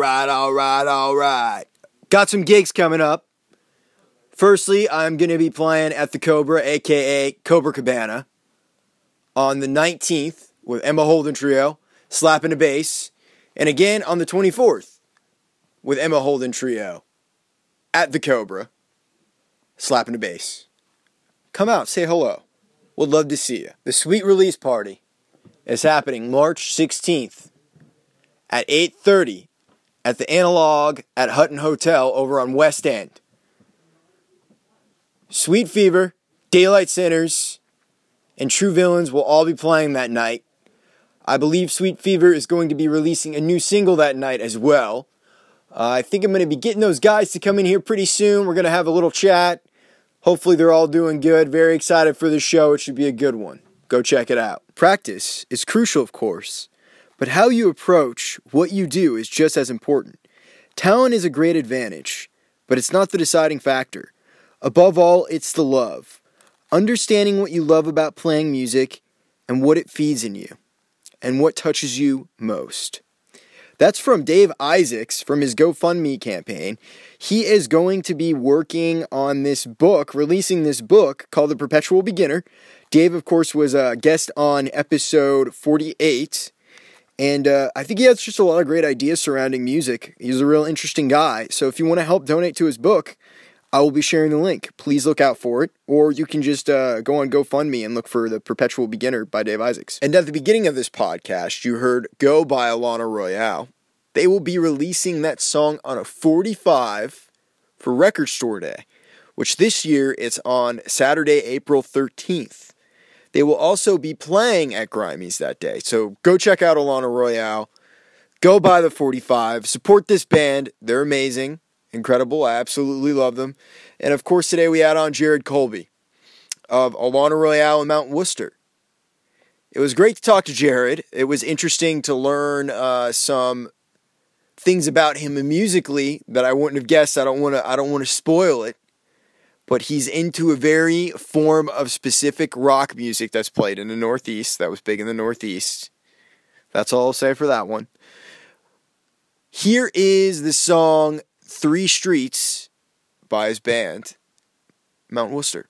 Right, all right, all right. Got some gigs coming up. Firstly, I'm going to be playing at the Cobra, aka Cobra Cabana, on the 19th with Emma Holden Trio, slapping a bass, and again on the 24th with Emma Holden Trio at the Cobra, slapping a bass. Come out, say hello. Would love to see you. The sweet release party is happening March 16th at 8:30 at the Analog at Hutton Hotel over on West End. Sweet Fever, Daylight Sinners, and True Villains will all be playing that night. I believe Sweet Fever is going to be releasing a new single that night as well. Uh, I think I'm going to be getting those guys to come in here pretty soon. We're going to have a little chat. Hopefully, they're all doing good. Very excited for the show. It should be a good one. Go check it out. Practice is crucial, of course, but how you approach what you do is just as important. Talent is a great advantage, but it's not the deciding factor. Above all, it's the love. Understanding what you love about playing music and what it feeds in you, and what touches you most. That's from Dave Isaacs from his GoFundMe campaign. He is going to be working on this book, releasing this book called The Perpetual Beginner. Dave, of course, was a guest on episode 48. And uh, I think he has just a lot of great ideas surrounding music. He's a real interesting guy. So if you want to help donate to his book, I will be sharing the link. Please look out for it. Or you can just uh, go on GoFundMe and look for The Perpetual Beginner by Dave Isaacs. And at the beginning of this podcast, you heard Go by Alanna Royale. They will be releasing that song on a 45 for Record Store Day, which this year it's on Saturday, April 13th. They will also be playing at Grimey's that day. So go check out Alanna Royale. Go buy the 45. Support this band. They're amazing incredible. I absolutely love them. And of course, today we had on Jared Colby of Alanna Royale in Mount Worcester. It was great to talk to Jared. It was interesting to learn uh, some things about him musically that I wouldn't have guessed. I don't want to. I don't want to spoil it, but he's into a very form of specific rock music that's played in the Northeast. That was big in the Northeast. That's all I'll say for that one. Here is the song Three Streets by his band, Mount Worcester.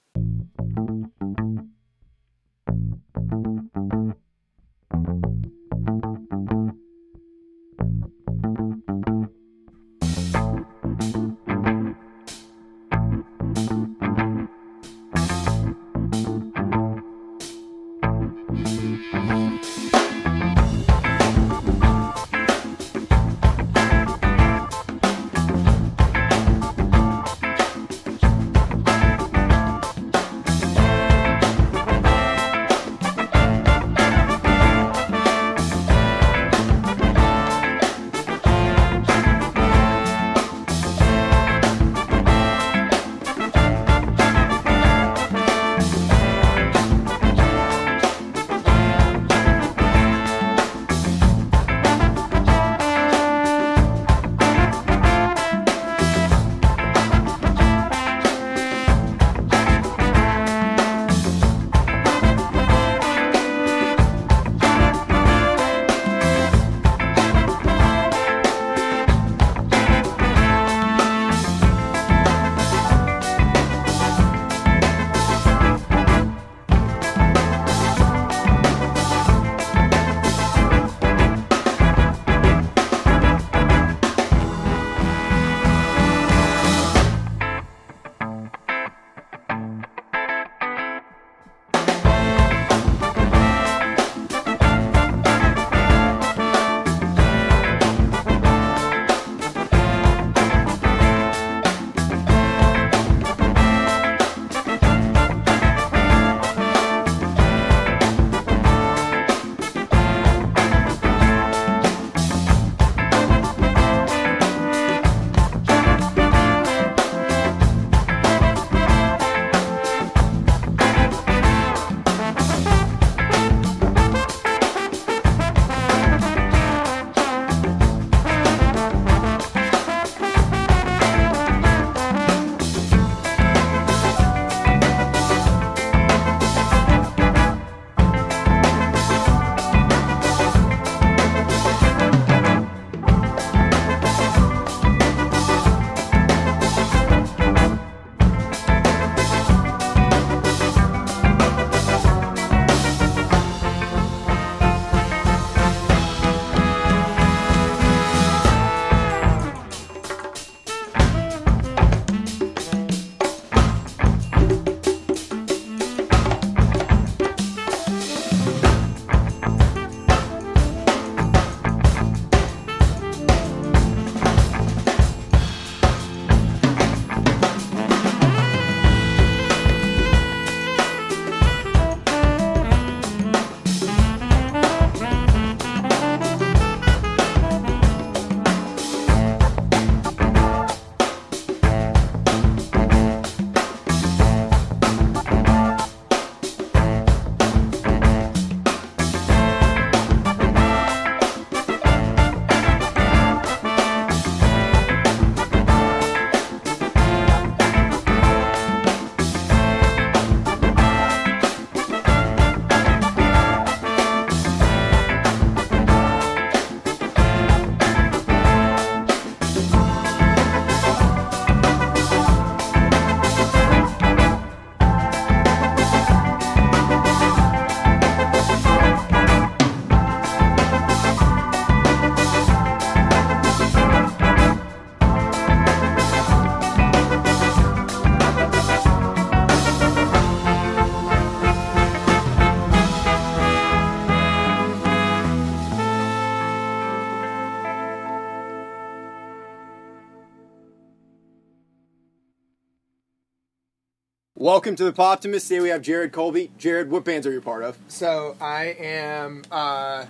Welcome to the Poptimist. Today we have Jared Colby. Jared, what bands are you part of? So I am. Uh,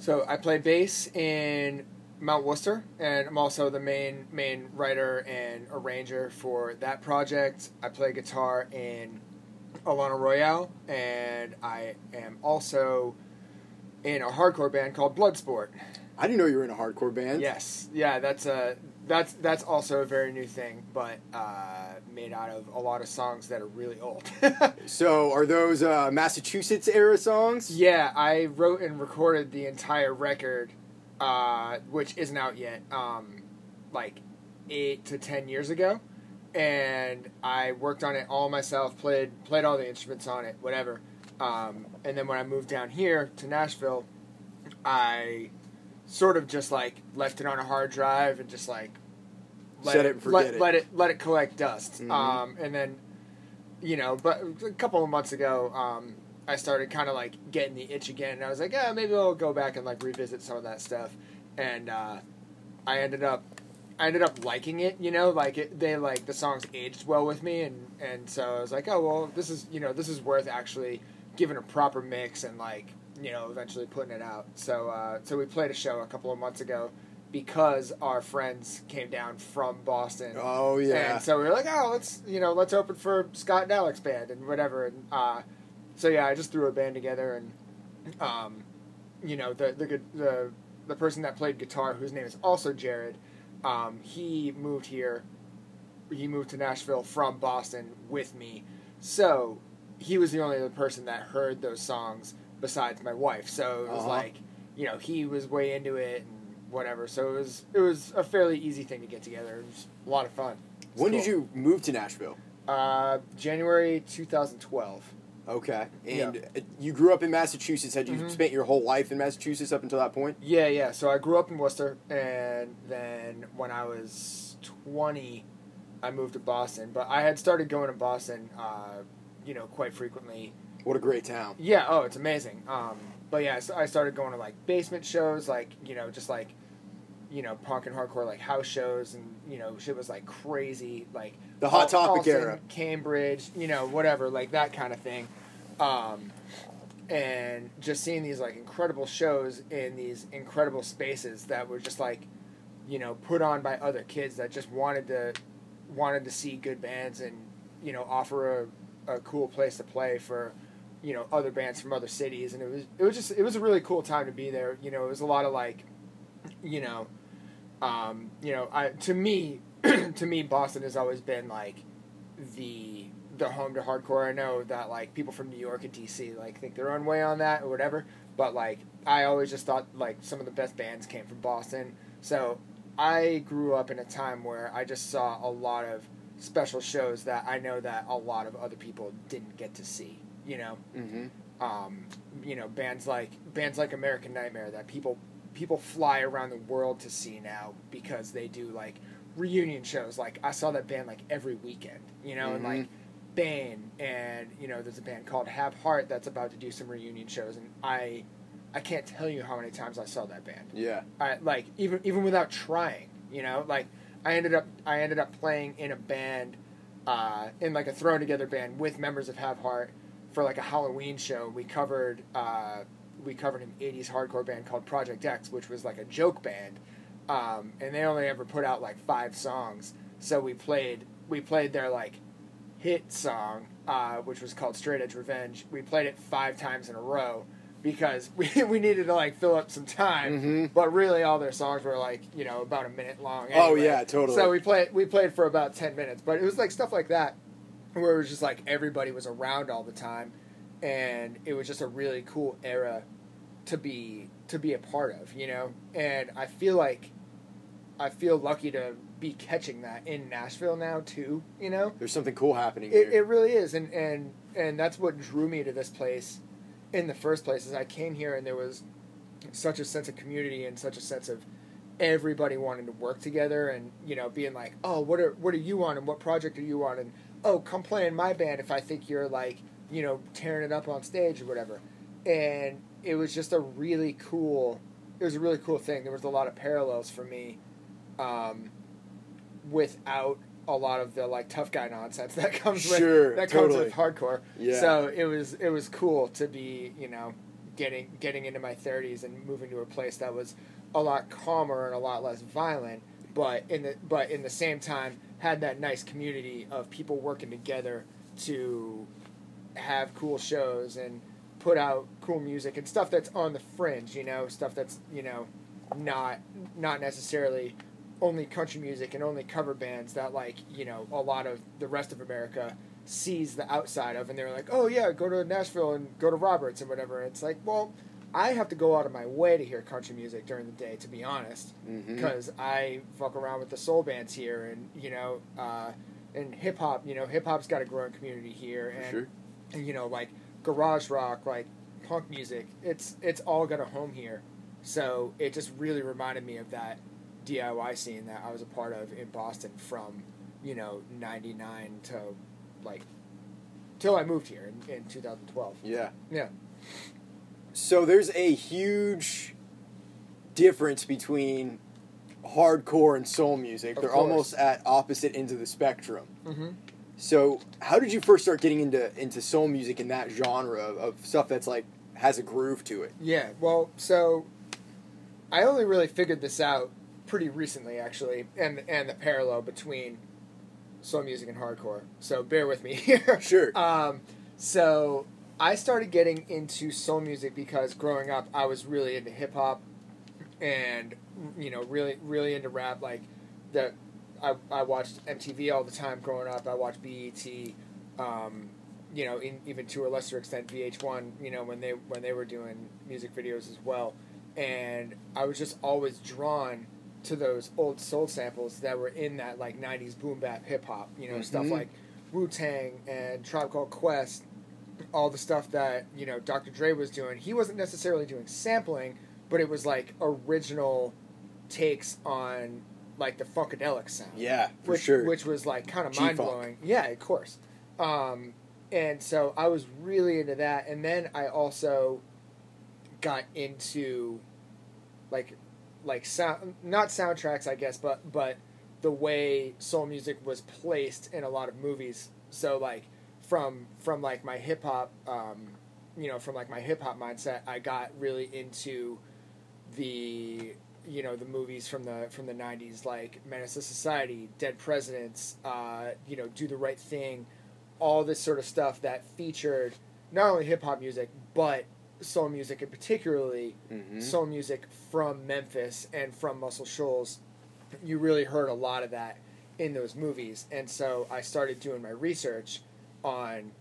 so I play bass in Mount Worcester, and I'm also the main main writer and arranger for that project. I play guitar in Alanna Royale, and I am also in a hardcore band called Bloodsport. I didn't know you were in a hardcore band. Yes, yeah, that's a that's that's also a very new thing, but uh, made out of a lot of songs that are really old. So, are those uh, Massachusetts era songs? yeah, I wrote and recorded the entire record, uh, which isn't out yet. Um, like eight to ten years ago, and I worked on it all myself. played played all the instruments on it, whatever. Um, and then when I moved down here to Nashville, I sort of just like left it on a hard drive and just like Set it forget let, it. let it let it collect dust. Mhm. Um, and then you know, but a couple of months ago, um, I started kind of like getting the itch again, and I was like, yeah, maybe I'll go back and like revisit some of that stuff. And uh, I ended up, I ended up liking it. You know, like it, they like the songs aged well with me, and and so I was like, oh well, this is you know this is worth actually giving a proper mix and like you know eventually putting it out. So uh, so we played a show a couple of months ago. Because our friends came down from Boston, Oh yeah. and so we were like, oh, let's you know, let's open for Scott and Alex band and whatever. And uh, so yeah, I just threw a band together, and um, you know, the the the the person that played guitar, whose name is also Jared, um, he moved here. He moved to Nashville from Boston with me, so he was the only other person that heard those songs besides my wife. So it was Uh-huh. like, you know, he was way into it and whatever. So it was it was a fairly easy thing to get together. It was a lot of fun. When did you move to Nashville? Uh, January 2012. Okay. And uh you grew up in Massachusetts. Had you Mhm. spent your whole life in Massachusetts up until that point? Yeah, yeah. So I grew up in Worcester, and then when I was 20, I moved to Boston. But I had started going to Boston, uh, you know, quite frequently. What a great town. Yeah. Oh, it's amazing. Um, but yeah, so I started going to like basement shows, like you know, just like you know, punk and hardcore like house shows, and you know, shit was like crazy, like The Hot Topic Allston, era. Cambridge, you know, whatever, like that kind of thing. Um, and just seeing these like incredible shows in these incredible spaces that were just like, you know, put on by other kids that just wanted to wanted to see good bands and you know offer a, a cool place to play for you know other bands from other cities and it was it was just it was a really cool time to be there you know it was a lot of like you know um, you know I to me to me Boston has always been like the the home to hardcore. I know that like people from New York and DC like think their own way on that or whatever but like I always just thought like some of the best bands came from Boston. So I grew up in a time where I just saw a lot of special shows that I know that a lot of other people didn't get to see you know? Mm-hmm. um, you know bands like bands like American Nightmare that people people fly around the world to see now because they do like reunion shows. Like I saw that band like every weekend, you know, and Mhm. like Bane and you know there's a band called Have Heart that's about to do some reunion shows, and I I can't tell you how many times I saw that band. Yeah. I like even even without trying, you know, like I ended up I ended up playing in a band, uh, in like a thrown together band with members of Have Heart for like a Halloween show. We covered uh, we covered an '80s hardcore band called Project X, which was like a joke band, um, and they only ever put out like five songs. So we played we played their like hit song, uh, which was called Straight Edge Revenge. We played it five times in a row because we, we needed to like fill up some time. Mhm. But really, all their songs were like you know about a minute long. Oh, yeah, totally. So we played we played for about ten minutes, but it was like stuff like that where it was just like everybody was around all the time, and it was just a really cool era to be to be a part of, you know. And I feel like I feel lucky to be catching that in Nashville now too, you know. There's something cool happening It, here. it really is, and and and that's what drew me to this place in the first place. Is I came here and there was such a sense of community and such a sense of everybody wanting to work together and you know being like, oh, what are what are you on and what project are you on and oh, come play in my band if I think you're like you know tearing it up on stage or whatever. And it was just a really cool. It was a really cool thing. There was a lot of parallels for me, um, without a lot of the like tough guy nonsense that comes Sure, with that totally. comes with hardcore. Yeah. So it was it was cool to be you know getting getting into my 30s and moving to a place that was a lot calmer and a lot less violent, but in the but in the same time had that nice community of people working together to have cool shows and put out cool music and stuff that's on the fringe, you know, stuff that's, you know, not not necessarily only country music and only cover bands that like, you know, a lot of the rest of America sees the outside of and they're like, "Oh yeah, go to Nashville and go to Roberts and whatever." It's like, "Well, I have to go out of my way to hear country music during the day, to be honest, because I fuck around with the soul bands here, and you know, uh, and hip hop. You know, hip hop's got a growing community here, and, Sure. You know, like garage rock, like punk music. It's it's all got a home here, so it just really reminded me of that DIY scene that I was a part of in Boston from, you know, '99 to like till I moved here in, in 2012. Yeah. Yeah. So there's a huge difference between hardcore and soul music. Of They're course. almost at opposite ends of the spectrum. Mm-hmm. So how did you first start getting into into soul music in that genre of, of stuff that's like has a groove to it? Yeah, well, so I only really figured this out pretty recently, actually, and and the parallel between soul music and hardcore. So bear with me here. Sure. Um, so I started getting into soul music because growing up, I was really into hip hop, and you know, really really into rap. Like the I I watched MTV all the time growing up. I watched BET. Um, you know, in, even to a lesser extent, VH1. You know, when they when they were doing music videos as well, and I was just always drawn to those old soul samples that were in that like '90s boom bap hip hop. You know, stuff Mhm. like Wu Tang and Tribe Called Quest, all the stuff that you know Dr. Dre was doing. He wasn't necessarily doing sampling, but it was like original takes on like the funkadelic sound Yeah, for which, sure. which was like kind of mind blowing. Yeah, of course. Um, and so I was really into that, and then I also got into like like sound not soundtracks, I guess, but but the way soul music was placed in a lot of movies. So like from from like my hip hop, um, you know, from like my hip hop mindset, I got really into the you know the movies from the from the 90s like menace to society dead presidents uh, you know do the right thing all this sort of stuff that featured not only hip-hop music but soul music and particularly Mhm. soul music from memphis and from muscle shoals you really heard a lot of that in those movies and so i started doing my research on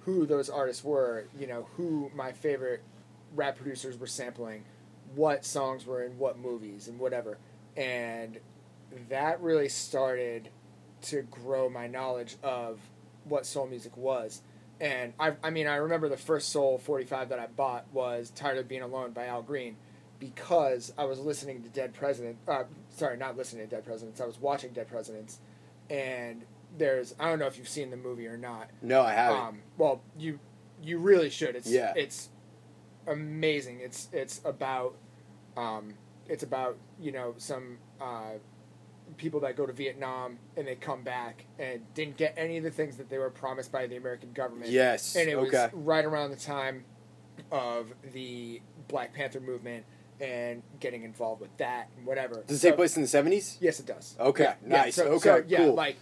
who those artists were you know who my favorite rap producers were sampling what songs were in what movies and whatever. And that really started to grow my knowledge of what soul music was. And I, I mean, I remember the first Soul 45 that I bought was Tired of Being Alone by Al Green because I was listening to Dead President. Uh, sorry, not listening to Dead Presidents. I was watching Dead Presidents. And there's, I don't know if you've seen the movie or not. no, I haven't. Um, well, you you really should. It's Yeah. it's amazing. It's it's about um, it's about you know some uh, people that go to Vietnam and they come back and didn't get any of the things that they were promised by the American government. yes. and it okay. was right around the time of the Black Panther movement and getting involved with that and whatever. Does it So- take place in the seventies? Yes, it does. Okay, Yeah, nice. Yeah, so, Okay, so, yeah, cool. like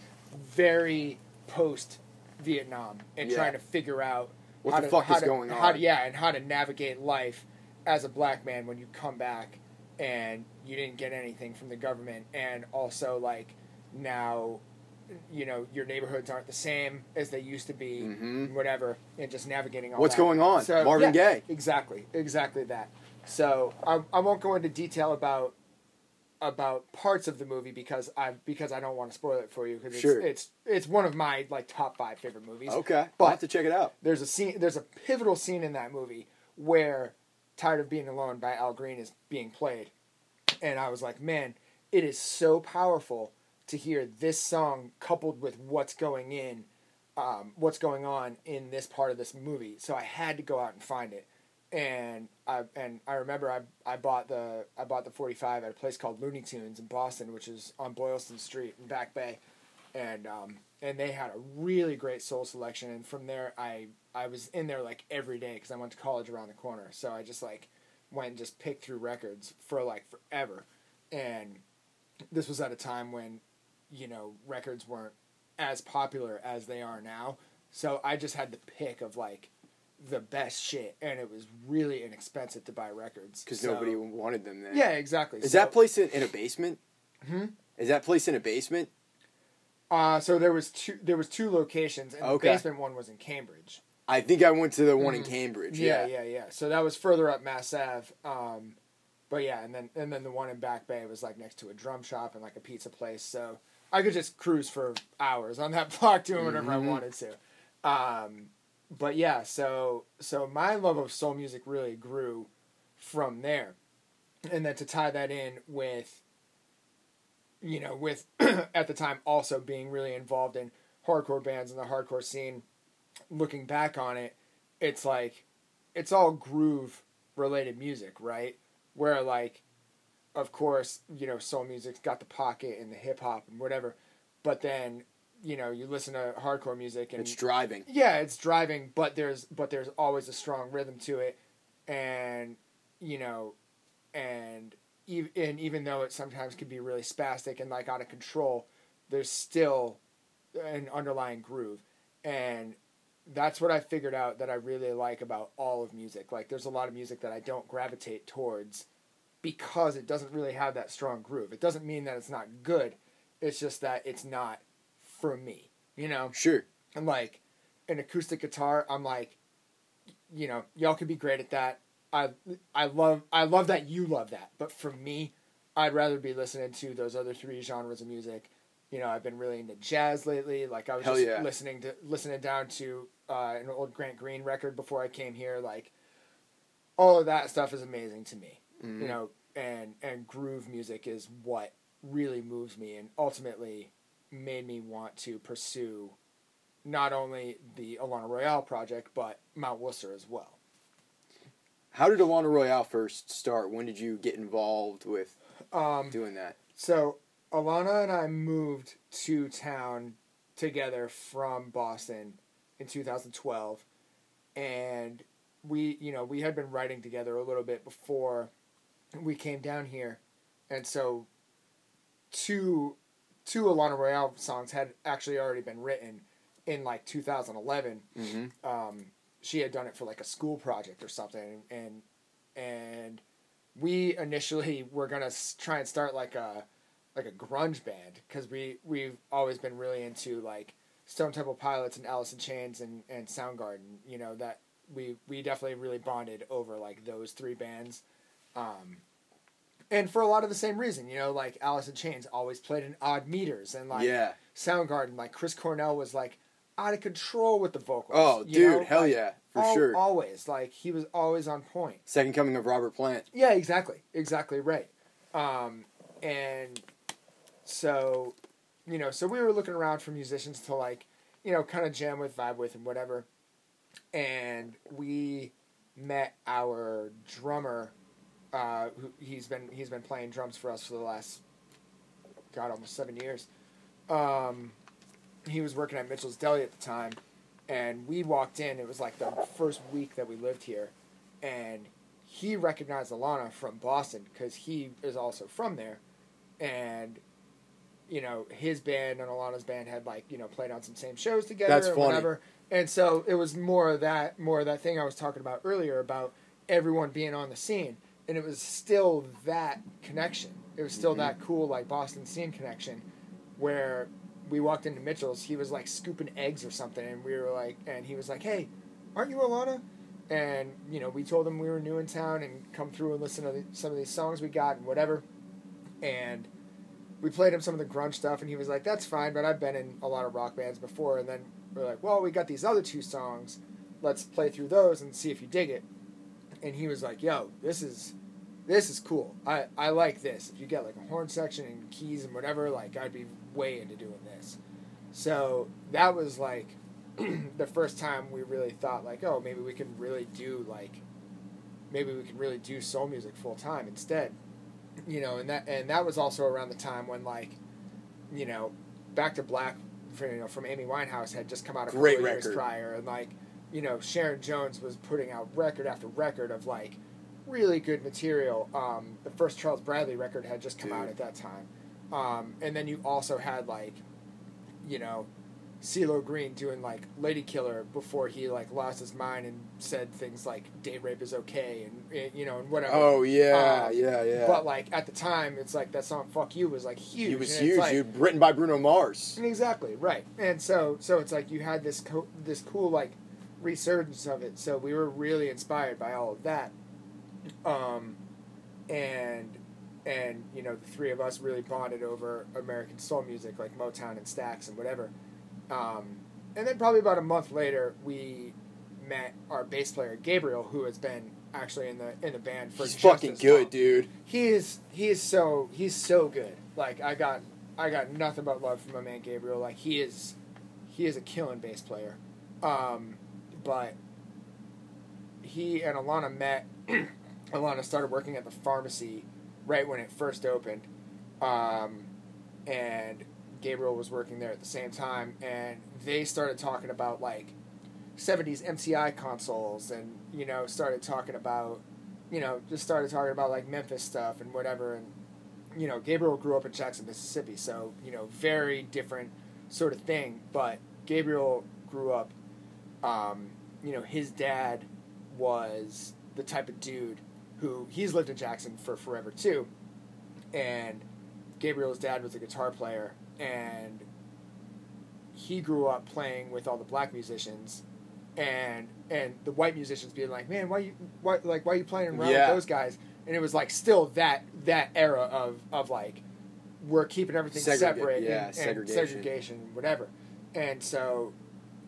very post Vietnam and Yeah. trying to figure out What how the to, fuck is to- going on? to, yeah, and how to navigate life as a black man when you come back and you didn't get anything from the government, and also like now, you know, your neighborhoods aren't the same as they used to be, Mhm. whatever, and just navigating all What's that. going on? So, Marvin yeah, Gaye. Exactly, exactly that. So I, I won't go into detail about about parts of the movie because I because I don't want to spoil it for you because Sure. it's, it's it's one of my like top five favorite movies. Okay, but I'll have to check it out. there's a scene there's a pivotal scene in that movie where "Tired of Being Alone" by Al Green is being played, and I was like, man, it is so powerful to hear this song coupled with what's going in, um, what's going on in this part of this movie. So I had to go out and find it, and I and I remember I I bought the I bought the 45 at a place called Looney Tunes in Boston, which is on Boylston Street in Back Bay, and um, and they had a really great soul selection. And from there, I I was in there like every day because I went to college around the corner. So I just like went and just picked through records for like forever. And this was at a time when, you know, records weren't as popular as they are now. So I just had the pick of like the best shit, and it was really inexpensive to buy records Because So- nobody wanted them then. Yeah, exactly. Is So- that place in, in a basement? Hmm? Is that place in a basement? Uh, so there was two. There was two locations, and Okay. the basement one was in Cambridge. I think I went to the one in Mhm. Cambridge. Yeah, Yeah. yeah, yeah. So that was further up Mass Ave. Um, but yeah, and then and then the one in Back Bay was like next to a drum shop and like a pizza place. So I could just cruise for hours on that block doing whatever Mhm. I wanted to. Um, but yeah, so so my love of soul music really grew from there, and then to tie that in with, you know, with at the time also being really involved in hardcore bands and the hardcore scene. Looking back on it, it's like it's all groove related music, right? Where like, of course, you know, soul music's got the pocket and the hip hop and whatever, but then you know you listen to hardcore music and It's driving. yeah, it's driving, but there's but there's always a strong rhythm to it, and you know, and even and even though it sometimes can be really spastic and like out of control, there's still an underlying groove, and that's what I figured out that I really like about all of music. Like, there's a lot of music that I don't gravitate towards because it doesn't really have that strong groove. It doesn't mean that it's not good. It's just that it's not for me. You know. Sure. And like an acoustic guitar, I'm like, you know, y'all could be great at that. I I love I love that you love that, but for me, I'd rather be listening to those other three genres of music. You know, I've been really into jazz lately. Like I was Hell just yeah. listening to listening down to uh, an old Grant Green record before I came here. Like all of that stuff is amazing to me. Mhm. You know, and and groove music is what really moves me and ultimately made me want to pursue not only the Alanna Royale project but Mount Worcester as well. How did Alanna Royale first start? When did you get involved with Um, doing that? so Alanna and I moved to town together from Boston in 2012, and we, you know, we had been writing together a little bit before we came down here, and so two two Alanna Royale songs had actually already been written in like 2011. Mm-hmm. um, she had done it for like a school project or something, and and we initially were gonna try and start like a like a grunge band because we we've always been really into like Stone Temple Pilots and Alice in Chains and and Soundgarden. You know that we we definitely really bonded over like those three bands. Um, and for a lot of the same reason, you know, like Alice in Chains always played in odd meters, and like yeah. Soundgarden, like Chris Cornell was like out of control with the vocals. Oh, dude, know? hell Like, yeah, for al- sure. Always, like he was always on point. Second coming of Robert Plant. Yeah, exactly, exactly right. Um, and so, you know, so we were looking around for musicians to like, you know, kind of jam with, vibe with, and whatever. And we met our drummer. Uh, who he's been he's been playing drums for us for the last, God, almost seven years. Um, he was working at Mitchell's Deli at the time, and we walked in. It was like the first week that we lived here, and he recognized Alanna from Boston because he is also from there, and you know his band and Alanna's band had like you know played on some same shows together That's and funny. whatever, and so it was more of that more of that thing I was talking about earlier about everyone being on the scene, and it was still that connection. It was still Mhm. that cool like Boston scene connection, where we walked into Mitchell's, he was like scooping eggs or something, and we were like, and he was like, "Hey, aren't you Alanna?" And you know, we told him we were new in town and come through and listen to the, some of these songs we got and whatever. And we played him some of the grunge stuff, and he was like, "That's fine, but I've been in a lot of rock bands before." And then we're like, "Well, we got these other two songs. Let's play through those and see if you dig it." And he was like, "Yo, this is." This is cool. I, I like this. If you get like a horn section and keys and whatever, like I'd be way into doing this. So that was like the first time we really thought like, oh, maybe we can really do like, maybe we can really do soul music full time instead, you know. And that and that was also around the time when like, you know, Back to Black, for, you know, from Amy Winehouse had just come out a Great couple years prior, and like, you know, Sharon Jones was putting out record after record of like really good material. Um, the first Charles Bradley record had just come out at that time, um, and then you also had like, you know. CeeLo Green doing like Lady Killer before he like lost his mind and said things like date rape is okay and eh, you know and whatever. Oh yeah, Um, yeah, yeah. But like at the time, it's like that song "Fuck You" was like huge. It was huge, like- dude. Written by Bruno Mars. Exactly right, and so so it's like you had this co- this cool like resurgence of it. So we were really inspired by all of that, um, and and you know the three of us really bonded over American soul music like Motown and Stax and whatever. Um, and then probably about a month later, we met our bass player Gabriel, who has been actually in the in the band for He's fucking good, long dude. he is he is so he's so good. Like I got I got nothing but love for my man Gabriel. Like he is he is a killing bass player. Um, but he and Alanna met. Alanna started working at the pharmacy right when it first opened, um, and Gabriel was working there at the same time, and they started talking about like. 70s MCI consoles and you know started talking about you know, just started talking about like Memphis stuff and whatever. And you know, Gabriel grew up in Jackson, Mississippi, so you know, very different sort of thing. But Gabriel grew up. Um, you know, his dad was the type of dude who he's lived in Jackson for forever too, and Gabriel's dad was a guitar player, and he grew up playing with all the black musicians and and the white musicians being like, man, why you why like why you playing around Yeah. with those guys? And it was like still that that era of of like we're keeping everything Segrega- separate yeah, and, and segregation. segregation, whatever. And so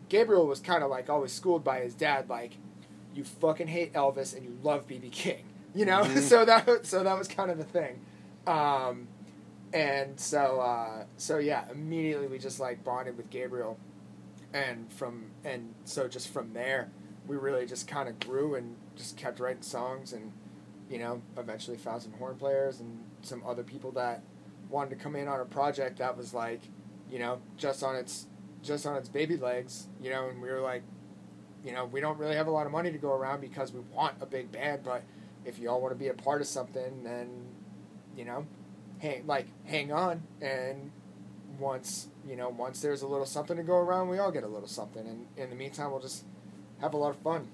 Gabriel was kind of like always schooled by his dad, like you fucking hate Elvis and you love BB King, you know. Mhm. so that so that was kind of the thing. Um, and so uh, so yeah, immediately we just like bonded with Gabriel, and from and so just from there, we really just kind of grew and just kept writing songs, and you know, eventually found some horn players and some other people that wanted to come in on a project that was like, you know, just on its just on its baby legs, you know, and we were like, you know, we don't really have a lot of money to go around because we want a big band, but if you all want to be a part of something, then you know, hang like hang on and once you know once there's a little something to go around we all get a little something and in the meantime we'll just have a lot of fun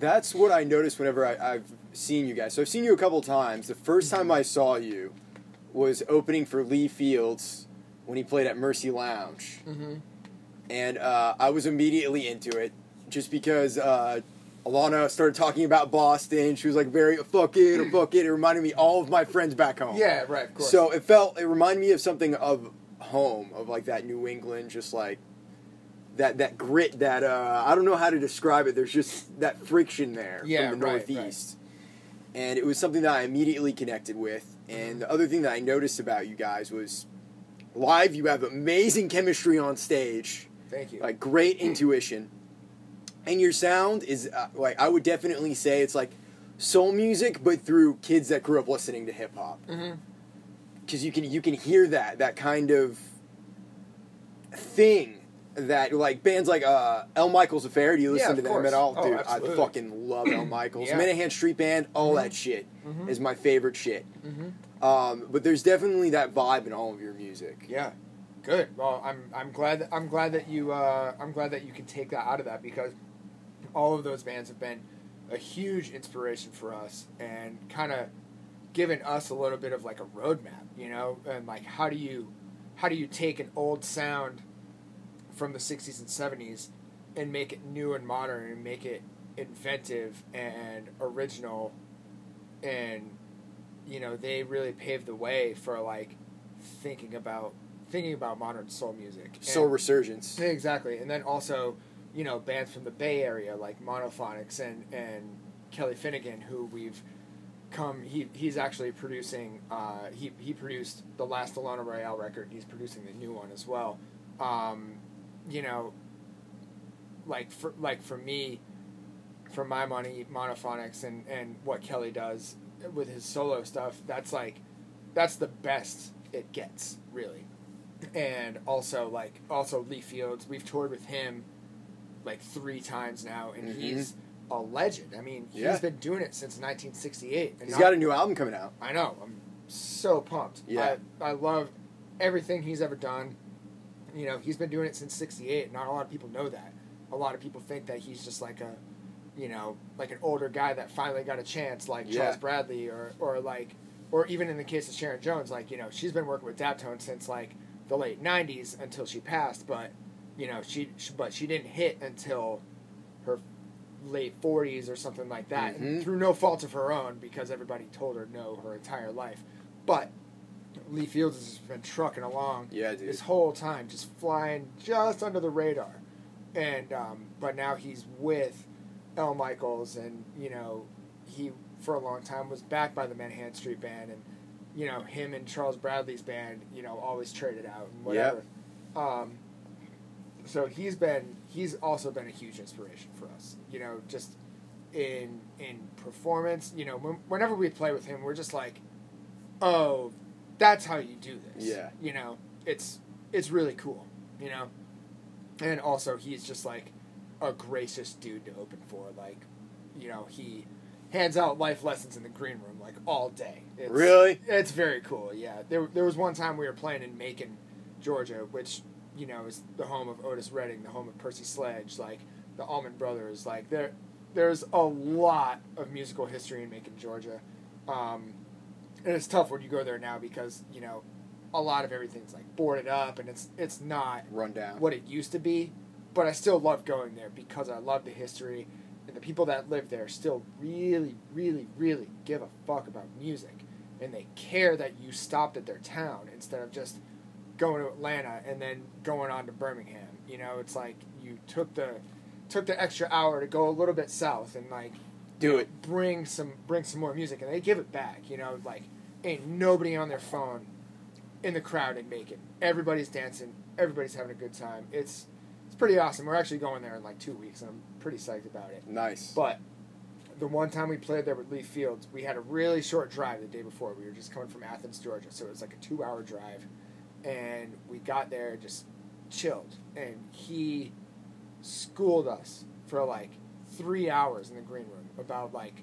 That's what I noticed whenever I, I've seen you guys. So I've seen you a couple times. The first time I saw you was opening for Lee Fields when he played at Mercy Lounge, mm-hmm. and uh, I was immediately into it just because uh, Alanna started talking about Boston. She was like very fuck it, fuck it. It reminded me all of my friends back home. yeah right of course So it felt it reminded me of something of home, of like that New England, just like that that grit that uh, I don't know how to describe it. There's just that friction there Yeah, from the right, Northeast, and it was something that I immediately connected with. And the other thing that I noticed about you guys was live. You have amazing chemistry on stage, thank you like great intuition, and your sound is uh, like I would definitely say it's like soul music, but through kids that grew up listening to hip hop mm-hmm. because you can you can hear that that kind of thing that like bands like uh El Michels Affair. Do you listen Yeah, to them course. at all, Oh, dude? I fucking love El Michaels. Yeah. Menahan Street Band, all Mhm. that shit Mhm. is my favorite shit. Mm-hmm. Um, but there's definitely that vibe in all of your music. yeah good well i'm i'm glad that i'm glad that you uh i'm glad that you can take that out of that because all of those bands have been a huge inspiration for us and kind of given us a little bit of like a roadmap you know? And like how do you how do you take an old sound from the 60s and 70s and make it new and modern and make it inventive and original and you know they really paved the way for like thinking about thinking about modern soul music. Soul And- Resurgence. exactly. And then also you know bands from the bay area like monophonics and and kelly finnigan who we've come he he's actually producing uh he he produced the last alanna royale record he's producing the new one as well um you know like for like for me for my money monophonics and and what kelly does with his solo stuff that's like that's the best it gets really and also like also Lee Fields. We've toured with him like three times now, and Mhm. he's a legend. I mean, Yeah. he's been doing it since 1968. And He's not- got a new album coming out. I know. I'm so pumped. Yeah. I, I love everything he's ever done. You know, he's been doing it since 68. Not a lot of people know that. A lot of people think that he's just like a, you know, like an older guy that finally got a chance, like Yeah. Charles Bradley, or, or like, or even in the case of Sharon Jones, like, you know, she's been working with Daptone since like the late 90s until she passed, but, you know, she, she but she didn't hit until her late 40s or something like that, Mhm. and through no fault of her own because everybody told her no her entire life. But Lee Fields has been trucking along Yeah, dude. this whole time, just flying just under the radar. And um, but now he's with El Michels, and you know he for a long time was backed by the Menahan Street Band, and you know him and Charles Bradley's band, you know, always traded out and whatever. Um, so he's been he's also been a huge inspiration for us. You know, just in in performance. You know, when, whenever we play with him, we're just like, oh, that's how you do this. Yeah. You know, it's it's really cool. You know, and also he's just like a gracious dude to open for. Like, you know, he hands out life lessons in the green room like all day. It's, Really? It's very cool. Yeah. There there was one time we were playing in Macon, Georgia, which you know is the home of Otis Redding, the home of Percy Sledge, like the Allman Brothers. Like there there's a lot of musical history in Macon, Georgia. Um, and it's tough when you go there now because you know a lot of everything's like boarded up and it's it's not Run down. what it used to be. But I still love going there because I love the history and the people that live there still really, really, really give a fuck about music and they care that you stopped at their town instead of just going to Atlanta and then going on to Birmingham. You know, it's like you took the took the extra hour to go a little bit south and like Do it. bring some bring some more music and they give it back you know like ain't nobody on their phone in the crowd in Macon everybody's dancing everybody's having a good time. It's it's pretty awesome. We're actually going there in like two weeks. And I'm pretty psyched about it. Nice. but the one time we played there with Lee Fields we had a really short drive the day before. We were just coming from Athens Georgia so it was like a two hour drive and we got there just chilled and he schooled us for like three hours in the green room about like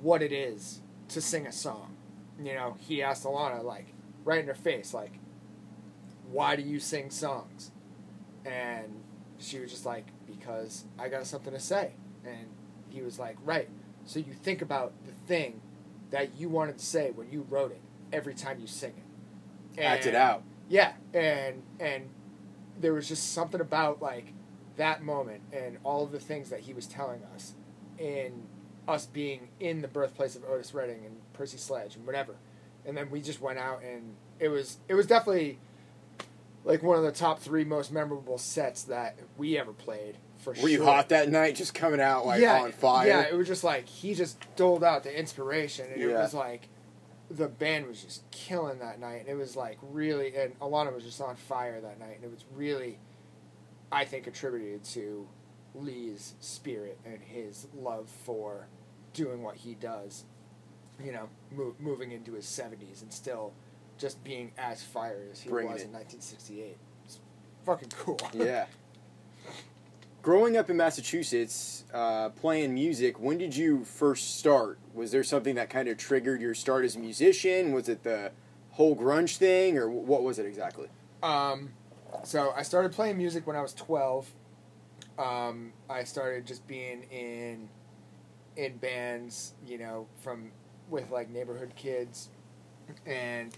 what it is to sing a song. You know, he asked Alanna like right in her face like, "Why do you sing songs?" And she was just like, "Because I got something to say." And he was like, "Right. So you think about the thing that you wanted to say when you wrote it every time you sing it. Act it out. Yeah, and and there was just something about like that moment and all of the things that he was telling us in us being in the birthplace of Otis Redding and Percy Sledge and whatever. And then we just went out and it was it was definitely like one of the top three most memorable sets that we ever played for sure. Were sure. you hot that night? Just coming out like yeah, on fire. Yeah, it was just like he just doled out the inspiration, and it was like the band was just killing that night, and it was like really, and Alanna was just on fire that night, and it was really, I think, attributed to Lee's spirit and his love for doing what he does. You know, mo- moving into his seventies and still just being as fire as he Bringing was it. in 1968. It's fucking cool. yeah. Growing up in Massachusetts, uh, playing music, when did you first start? Was there something that kind of triggered your start as a musician? Was it the whole grunge thing, or what was it exactly? Um, so I started playing music when I was twelve. Um, I started just being in in bands, you know, from with like neighborhood kids, and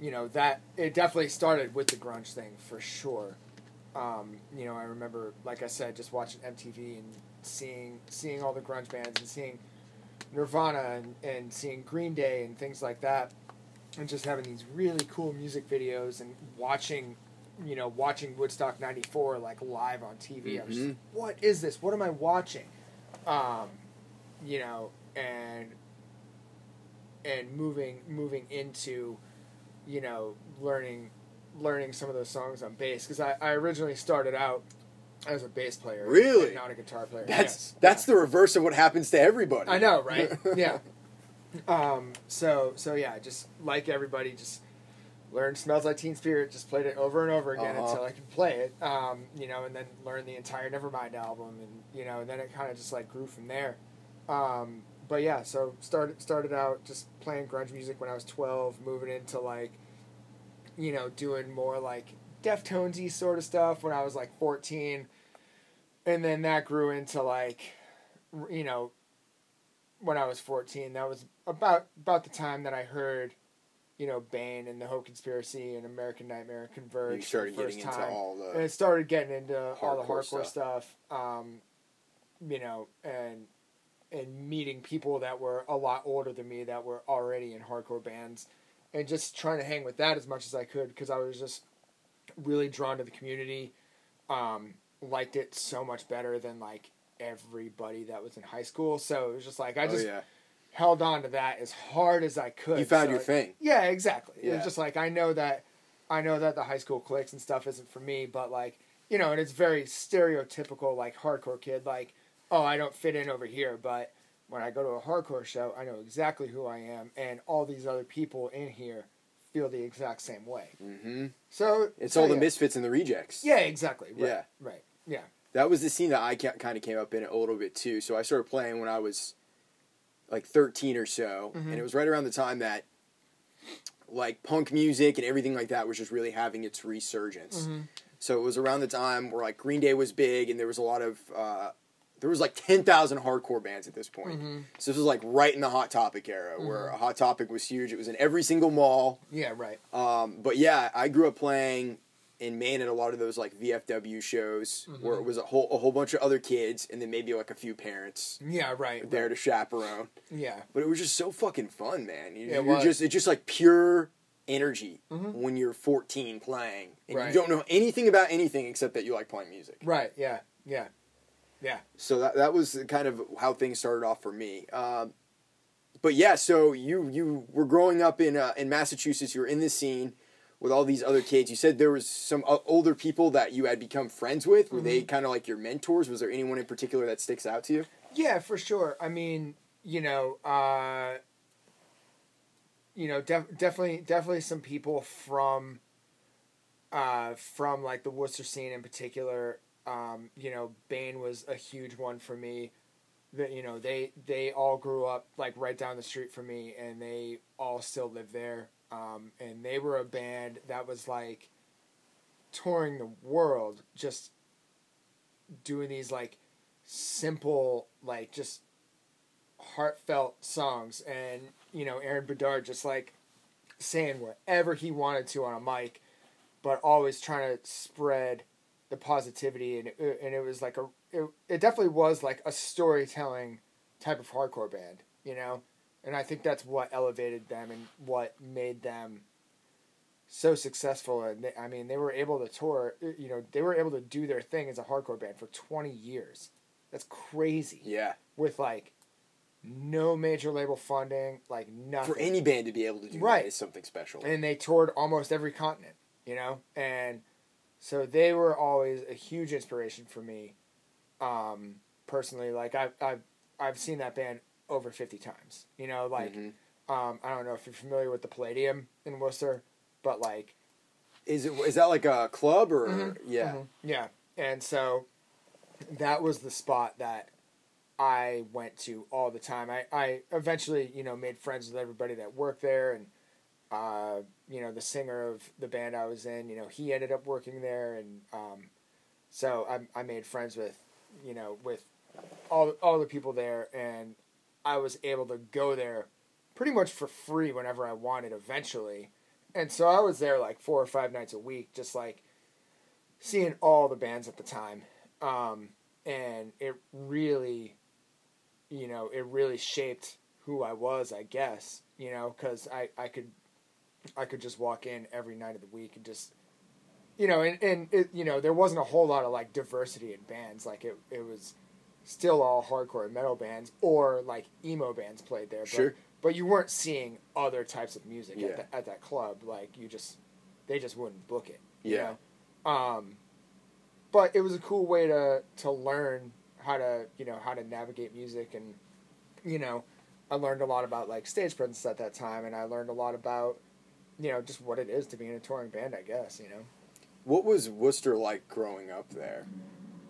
you know that it definitely started with the grunge thing for sure. Um, you know, I remember, like I said, just watching MTV and seeing seeing all the grunge bands and seeing Nirvana and, and seeing Green Day and things like that. And just having these really cool music videos and watching you know watching woodstock 94 like live on tv i was just, Mhm. what is this? What am i watching? Um you know and and moving moving into you know learning learning some of those songs on bass because I, I originally started out as a bass player Really? not a guitar player That's Yes. that's the reverse of what happens to everybody. I know, right? yeah. Um, so so yeah, just like everybody, just learned "Smells Like Teen Spirit," just played it over and over again Uh-huh. until I could play it. Um, you know, and then learned the entire Nevermind album, and you know, and then it kind of just like grew from there. Um, but yeah, so started started out just playing grunge music when I was twelve, moving into like, you know, doing more like Deftonesy sort of stuff when I was like fourteen, and then that grew into like, you know, when I was fourteen. That was about about the time that I heard, you know, Bane and the Hope Conspiracy and American Nightmare converge. You started the first getting into time all and the. it started getting into all the Hardcore hardcore stuff. stuff. Um, you know, and and meeting people that were a lot older than me that were already in hardcore bands, and just trying to hang with that as much as I could because I was just really drawn to the community. Um, liked it so much better than like everybody that was in high school. So it was just like I oh just yeah, held on to that as hard as I could. you found So your thing. yeah, exactly. It was just like I know that I know that the high school cliques and stuff isn't for me, but like you know, and it's very stereotypical like hardcore kid, like, oh I don't fit in over here, but when I go to a hardcore show, I know exactly who I am and all these other people in here feel the exact same way. hmm So It's so, all the misfits and the rejects. Yeah, exactly. Right, Yeah. Right. Yeah. that was the scene that I kind of came up in a little bit too. So I started playing when I was like 13 or so, Mhm. and it was right around the time that like punk music and everything like that was just really having its resurgence. Mm-hmm. So it was around the time where like Green Day was big, and there was a lot of uh, there was like 10,000 hardcore bands at this point. Mhm. So this was like right in the Hot Topic era, where Hot Topic was huge. It was in every single mall. Yeah. Right. Um, but yeah, I grew up playing in Maine at a lot of those like VFW shows Mm-hmm. where it was a whole a whole bunch of other kids and then maybe like a few parents Yeah. Right. there to chaperone. Yeah. But it was just so fucking fun, man. You, Yeah, it you're was. just it's just like pure energy Mhm. when you're 14 playing and Right. you don't know anything about anything except that you like playing music. Right. Yeah. Yeah. Yeah. So that that was kind of how things started off for me. Um, but yeah, so you you were growing up in uh, in Massachusetts. You were in this scene with all these other kids. You said there was some o- older people that you had become friends with. Were they kind of like your mentors? Was there anyone in particular that sticks out to you? Yeah, for sure. I mean, you know, uh, you know, def- definitely, definitely some people from, uh, from like the Worcester scene in particular. Um, you know, Bane was a huge one for me. That you know, they they all grew up like right down the street from me, and they all still live there. Um, and they were a band that was like touring the world, just doing these like simple, like just heartfelt songs. And, you know, Aaron Bedard just like saying whatever he wanted to on a mic, but always trying to spread the positivity. And it, and it was like a, it, it definitely was like a storytelling type of hardcore band, you know? And I think that's what elevated them and what made them so successful. And they, I mean, they were able to tour, uh, you know, they were able to do their thing as a hardcore band for 20 years. That's crazy. Yeah, With like no major label funding, like nothing. for any band to be able to do Right. that is something special. and they toured almost every continent, you know? And so they were always a huge inspiration for me. Um, personally, like I've, I've, I've seen that band over 50 times, you know, like, Mhm. um, I don't know if you're familiar with the Palladium in Worcester, but like, Is it is that like a club or Mhm. yeah? Mhm. Yeah. And so that was the spot that I went to all the time. I, I eventually, you know, made friends with everybody that worked there and uh, you know, the singer of the band I was in, you know, he ended up working there and um, so I I made friends with, you know, with all all the people there and I was able to go there pretty much for free whenever I wanted eventually. And so I was there like four or five nights a week, just like seeing all the bands at the time. Um, and it really, you know, it really shaped who I was, I guess, you know, cause I, I could, I could just walk in every night of the week and just, you know, and, and it, you know, there wasn't a whole lot of like diversity in bands. Like it, it was still all hardcore metal bands or like emo bands played there. But, Sure. But you weren't seeing other types of music Yeah. at, the, at that club. Like you just, they just wouldn't book it. Yeah. You know? Um, but it was a cool way to to learn how to you know how to navigate music and you know I learned a lot about like stage presence at that time and I learned a lot about you know, just what it is to be in a touring band, I guess. You know. What was Worcester like growing up there.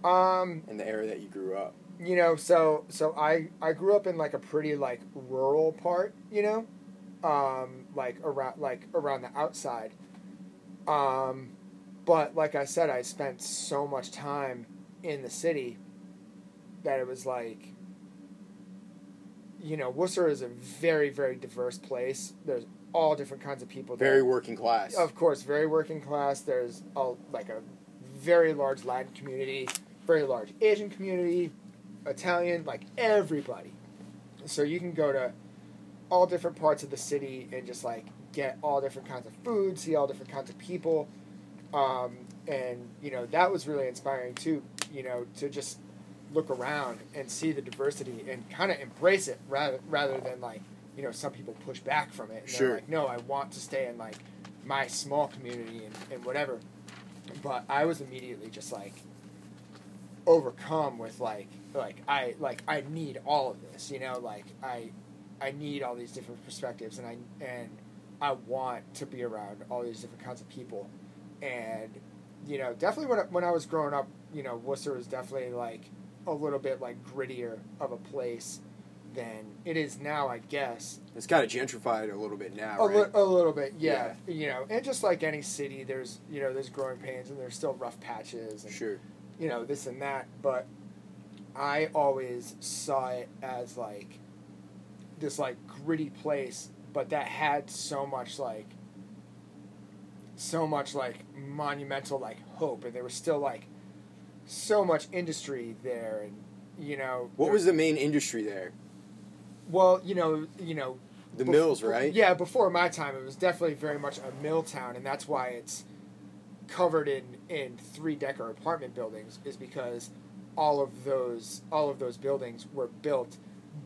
Um, in the area that you grew up? you know, so so I I grew up in like a pretty like rural part, you know, um, like around like around the outside. Um, but like I said, I spent so much time in the city that it was like, you know, Worcester is a very very diverse place. There's all different kinds of people. there. Very working class. Of course, very working class. There's a like a very large Latin community, very large Asian community, Italian, like everybody. So you can go to all different parts of the city and just like get all different kinds of food, see all different kinds of people, um, and you know that was really inspiring too. You know to just look around and see the diversity and kind of embrace it rather rather than like you know some people push back from it. And Sure. They're like, no, I want to stay in like my small community and, and whatever. But I was immediately just like overcome with like like I like I need all of this, you know, like I I need all these different perspectives and I and I want to be around all these different kinds of people. And you know, definitely when I, when I was growing up, you know, Worcester was definitely like a little bit like grittier of a place than it is now, I guess. It's kind of gentrified a little bit now, A, right? li- a little bit, yeah, You know, and just like any city, there's you know there's growing pains and there's still rough patches and Sure. you know this and that. But I always saw it as like this like gritty place, but that had so much like so much like monumental like hope, and there was still like so much industry there, and you know What was the main industry there? Well, you know, you know, The bef- mills, right? Yeah, before my time, it was definitely very much a mill town, and that's why it's covered in in three decker apartment buildings. Is because all of those all of those buildings were built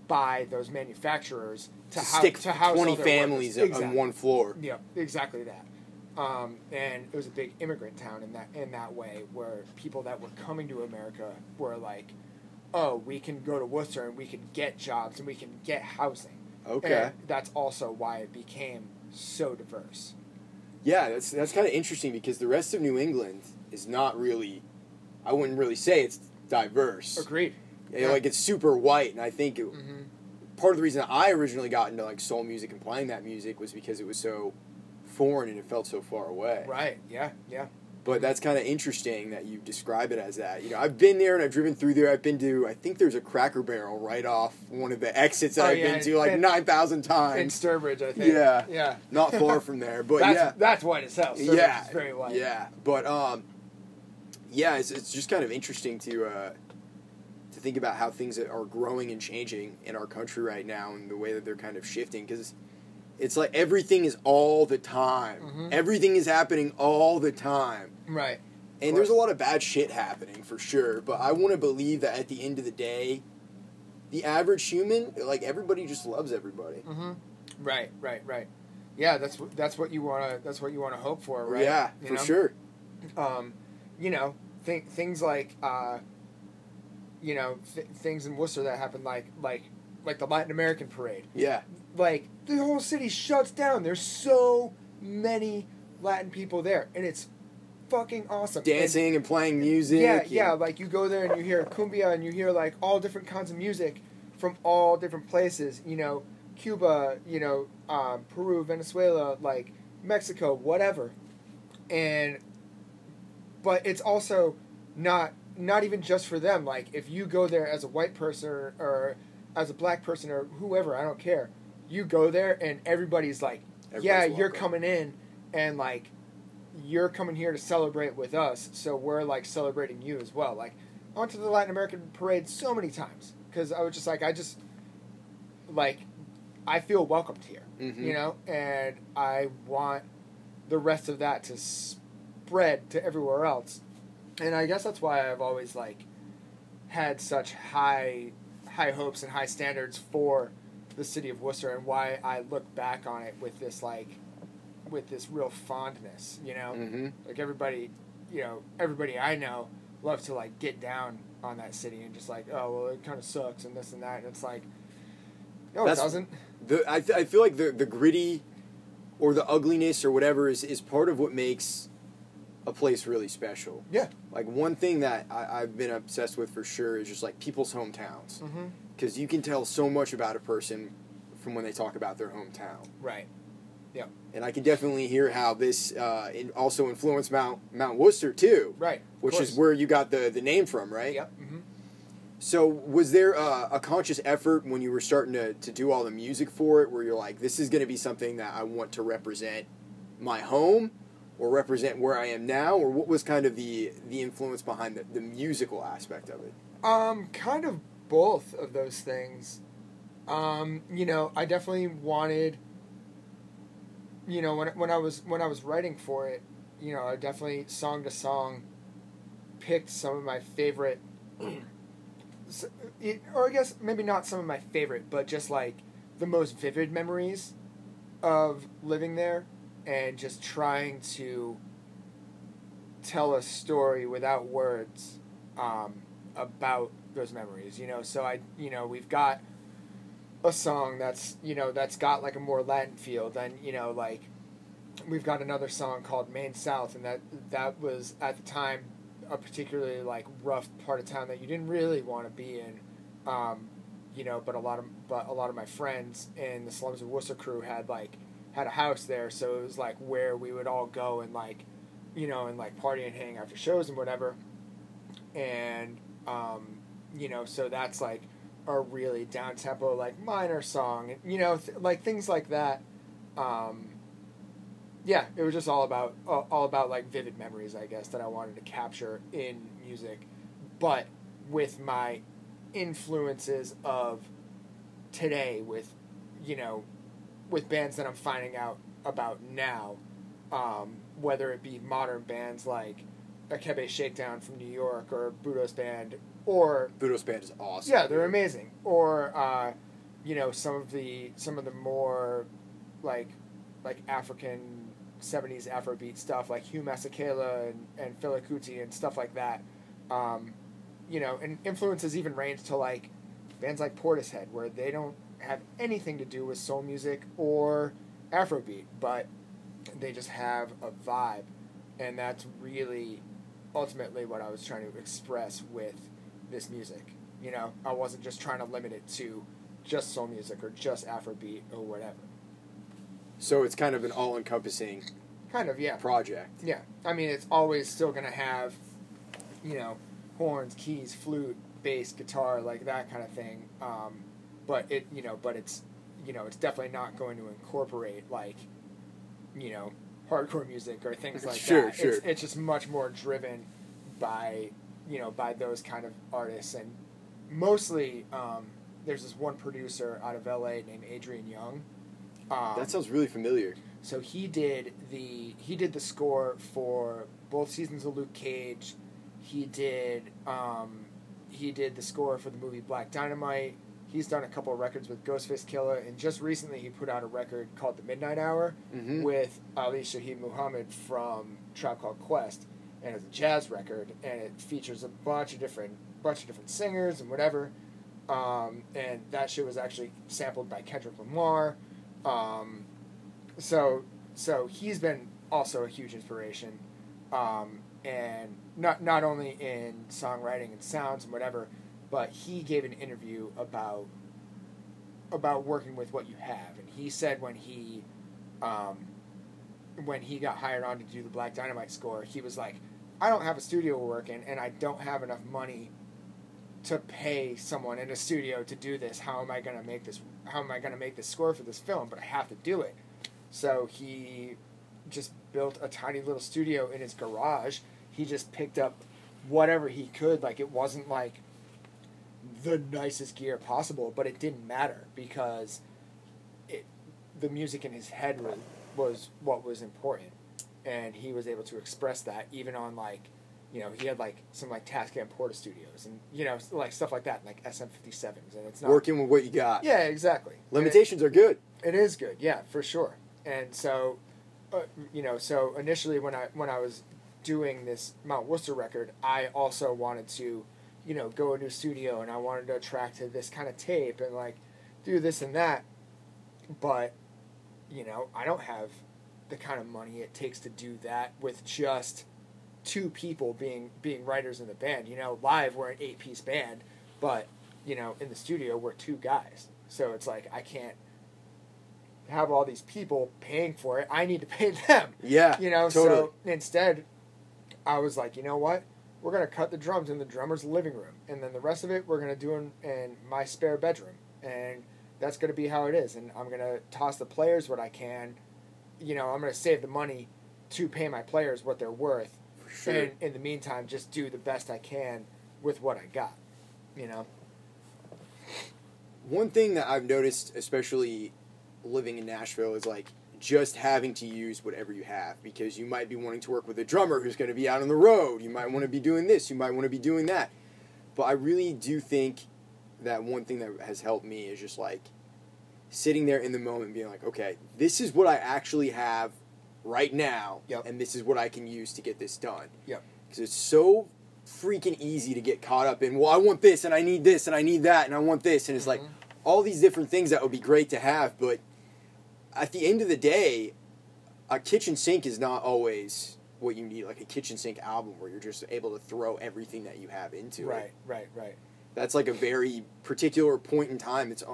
by those manufacturers to, To hou- stick to house twenty families workers. on Exactly. one floor. Yeah, exactly that. Um, and it was a big immigrant town in that in that way, where people that were coming to America were like, "Oh, we can go to Worcester and we can get jobs and we can get housing." Okay. And that's also why it became so diverse. Yeah, that's that's kind of interesting because the rest of New England is not really. I wouldn't really say it's diverse. Agreed. Yeah, Like it's super white, and I think it, hmm part of the reason I originally got into like soul music and playing that music was because it was so foreign and it felt so far away. Right. Yeah. Yeah. But that's kind of interesting that you describe it as that. You know, I've been there and I've driven through there. I've been to, I think there's a Cracker Barrel right off one of the exits that Oh, I've yeah, been to like nine thousand In times. Sturbridge, I think. Yeah. Yeah. Not far from there, but that's, yeah, That's white as hell. Sturbridge yeah, very white. yeah. But um, yeah, it's, it's just kind of interesting to uh, to think about how things are growing and changing in our country right now and the way that they're kind of shifting because it's like everything is all the time. Mhm. Everything is happening all the time. Right. And there's a lot of bad shit happening for sure, but I want to believe that at the end of the day, the average human, like everybody just loves everybody. hmm Right. Right. Right. Yeah. That's what that's what you wanna that's what you wanna hope for, right? Yeah, You for know? sure. um, you know, th- things like, uh, you know, th- things in Worcester that happen, like like like the Latin American parade. Yeah. Like the whole city shuts down. There's so many Latin people there, and it's fucking awesome. And- Dancing and playing music. yeah, and- yeah. Like you go there and you hear cumbia and you hear like all different kinds of music from all different places. You know, Cuba, you know, um, Peru, Venezuela, like Mexico, whatever. And but it's also not not even just for them. Like if you go there as a white person or, or as a black person or whoever, I don't care. You go there and everybody's like, yeah, Everybody's you're coming in and like you're coming here to celebrate with us, so we're like celebrating you as well. Like I went to the Latin American parade so many times because I was just like I just like I feel welcomed here, Mhm. you know, and I want the rest of that to spread to everywhere else. And I guess that's why I've always like had such high high hopes and high standards for the city of Worcester and why I look back on it with this like with this real fondness, you know? Mhm. Like everybody, you know, everybody I know loves to like get down on that city and just like, oh well, it kind of sucks and this and that, and it's like, no, That's- it doesn't. The, I, th- I feel like the the gritty or the ugliness or whatever is, is part of what makes a place really special. Yeah. Like one thing that I, I've been obsessed with for sure is just like people's hometowns, Mm-hmm. Because you can tell so much about a person from when they talk about their hometown. Right. Yeah. And I can definitely hear how this uh, in, also influenced Mount Mount Worcester too, Right. which course. is where you got the the name from, right? Yep. Mm-hmm. So was there uh, a conscious effort when you were starting to, to do all the music for it, where you're like, this is going to be something that I want to represent my home, or represent where I am now, or what was kind of the the influence behind the, the musical aspect of it? Um, kind of both of those things. Um, you know, I definitely wanted. You know, when when I was when I was writing for it, you know, I definitely song to song picked some of my favorite, or I guess maybe not some of my favorite, but just like the most vivid memories of living there and just trying to tell a story without words um, about those memories. You know, so I, you know, we've got a song that's you know that's got like a more Latin feel than you know like we've got another song called Main South, and that that was at the time a particularly like rough part of town that you didn't really want to be in. Um, you know, but a lot of but a lot of my friends in the slums of Worcester crew had like had a house there, so it was like where we would all go and like, you know, and like party and hang after shows and whatever. And um, you know, so that's like a really down tempo like minor song, you know, th- like things like that. Um, yeah, it was just all about all all about like vivid memories, I guess, that I wanted to capture in music, but with my influences of today with you know with bands that I'm finding out about now um, whether it be modern bands like Ikebe Shakedown from New York or Budos band or Budos band is awesome. yeah they're amazing. Or uh, you know some of the some of the more like like African 70s Afrobeat stuff like Hugh Masekela and, and Fela Kuti and stuff like that. Um, you know, and influences even range to like bands like Portishead, where they don't have anything to do with soul music or Afrobeat, but they just have a vibe, and that's really ultimately what I was trying to express with this music. You know, I wasn't just trying to limit it to just soul music or just Afrobeat or whatever. So it's kind of an all-encompassing Kind of, yeah. project. Yeah, I mean, it's always still gonna have, you know, horns, keys, flute, bass, guitar, like that kind of thing. Um, but it, you know, but it's, you know, it's definitely not going to incorporate like, you know, hardcore music or things like Sure, that. sure. It's, it's just much more driven by, you know, by those kind of artists and mostly. Um, there's this one producer out of LA named Adrian Younge. Um, That sounds really familiar. so he did the he did the score for both seasons of Luke Cage. He did um, he did the score for the movie Black Dynamite. He's done a couple of records with Ghostface Killah, and just recently he put out a record called The Midnight Hour Mhm. with Ali Shaheed Muhammad from Tribe Called Quest, and it's a jazz record, and it features a bunch of different bunch of different singers and whatever. Um, and that shit was actually sampled by Kendrick Lamar. Um, so so he's been also a huge inspiration, um, and not not only in songwriting and sounds and whatever, but he gave an interview about about working with what you have, and he said when he um, when he got hired on to do the Black Dynamite score, he was like, I don't have a studio to work in, and I don't have enough money to pay someone in a studio to do this. How am I gonna make this? How am I gonna make this score for this film? But I have to do it. So he just built a tiny little studio in his garage. He just picked up whatever he could. Like it wasn't like the nicest gear possible, but it didn't matter because it the music in his head was, was what was important, and he was able to express that even on like you know, he had like some like Tascam Portastudios and you know, like stuff like that, like SM57s, and it's not Working with what you got. Yeah, exactly. And it- Limitations are good. it is good, yeah, for sure. And so, uh, you know, so initially when I when I was doing this Mount Worcester record, I also wanted to, you know, go into a studio and I wanted to attract to this kind of tape and like do this and that. But you know, I don't have the kind of money it takes to do that with just two people being being writers in the band. You know, live we're an eight piece band, but you know, in the studio we're two guys. So it's like I can't have all these people paying for it. I need to pay them. Yeah. You know, totally. so instead I was like, you know what? We're gonna cut the drums in the drummer's living room, and then the rest of it we're gonna do in, in my spare bedroom, and that's gonna be how it is. And I'm gonna toss the players what I can. You know, I'm gonna save the money to pay my players what they're worth, sure. and in the meantime, just do the best I can with what I got. You know. One thing that I've noticed, especially living in Nashville, is like just having to use whatever you have because you might be wanting to work with a drummer who's going to be out on the road. You might want to be doing this. You might want to be doing that. But I really do think that one thing that has helped me is just like sitting there in the moment and being like, okay, this is what I actually have right now, Yep. and this is what I can use to get this done. Yep. Because it's so freaking easy to get caught up in, well, I want this, and I need this, and I need that, and I want this, and it's like Mhm. all these different things that would be great to have, but at the end of the day, a kitchen sink is not always what you need, like a kitchen sink album where you're just able to throw everything that you have into it Right. Right. Right. that's like a very particular point in time. It's,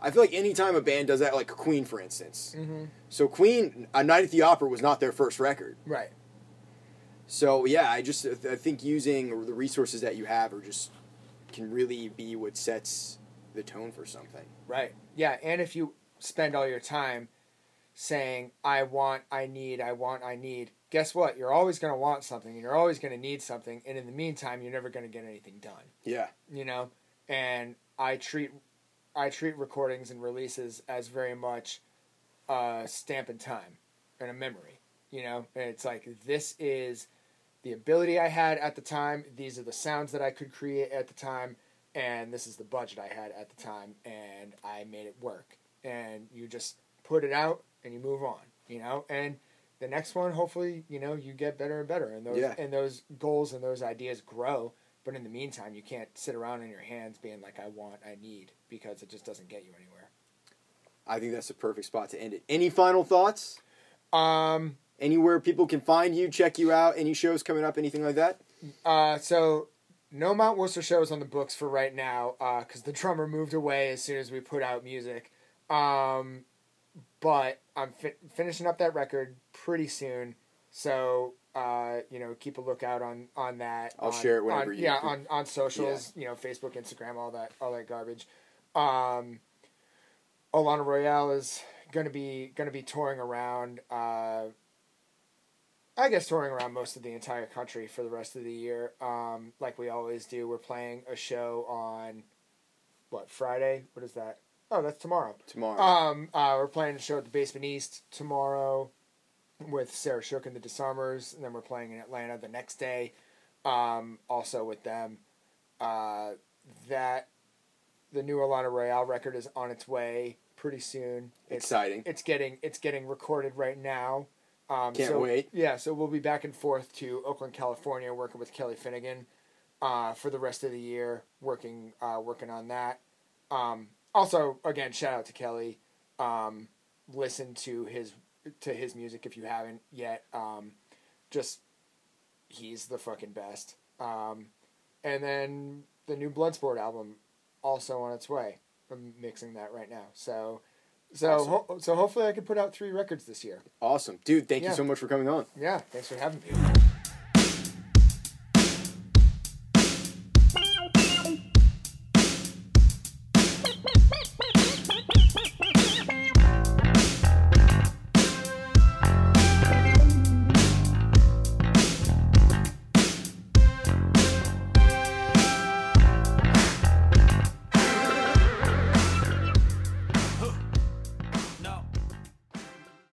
I feel like anytime a band does that, like Queen, for instance. Mm-hmm. So Queen, A Night at the Opera was not their first record. Right. So yeah, I just I think using the resources that you have are just can really be what sets the tone for something. Right. Yeah, and if you spend all your time saying I want, I need, I want, I need, guess what? You're always going to want something and you're always going to need something and in the meantime you're never going to get anything done, Yeah, you know? And I treat I treat recordings and releases as very much a stamp in time and a memory, you know? And it's like this is the ability I had at the time, these are the sounds that I could create at the time, and this is the budget I had at the time, and I made it work. And you just put it out and you move on, you know? And the next one, hopefully, you know, you get better and better, and those Yeah. and those goals and those ideas grow. But in the meantime, you can't sit around in your hands being like, "I want, I need," because it just doesn't get you anywhere. I think that's the perfect spot to end it. Any final thoughts? Um, Anywhere people can find you, check you out, any shows coming up, anything like that? Uh, so no Mount Worcester shows on the books for right now because the drummer moved away as soon as we put out music. Um, but I'm fi- finishing up that record pretty soon, so uh, you know keep a lookout on on that. I'll on- share it whenever on, you- Yeah, on on socials, you know, Facebook, Instagram, all that all that garbage. Um, Alanna Royale is gonna be gonna be touring around. Uh, I guess touring around most of the entire country for the rest of the year, um, like we always do. We're playing a show on what Friday? What is that? Oh, that's tomorrow. Tomorrow. Um, uh, we're playing a show at the Basement East tomorrow with Sarah Shook and the Disarmers, and then we're playing in Atlanta the next day, um, also with them. Uh, that the new Alanna Royale record is on its way pretty soon. It's, Exciting. It's getting it's getting recorded right now. Um, Can't so, wait. Yeah, so we'll be back and forth to Oakland, California, working with Kelly Finnigan uh, for the rest of the year, working uh, working on that. Um, also, again, shout out to Kelly. Um, listen to his to his music if you haven't yet. Um, just he's the fucking best. Um, and then the new Bloodsport album also on its way. I'm mixing that right now. So so Awesome. ho- so hopefully I can put out three records this year. Awesome. Dude, thank you so much for coming on. Yeah, thanks for having me.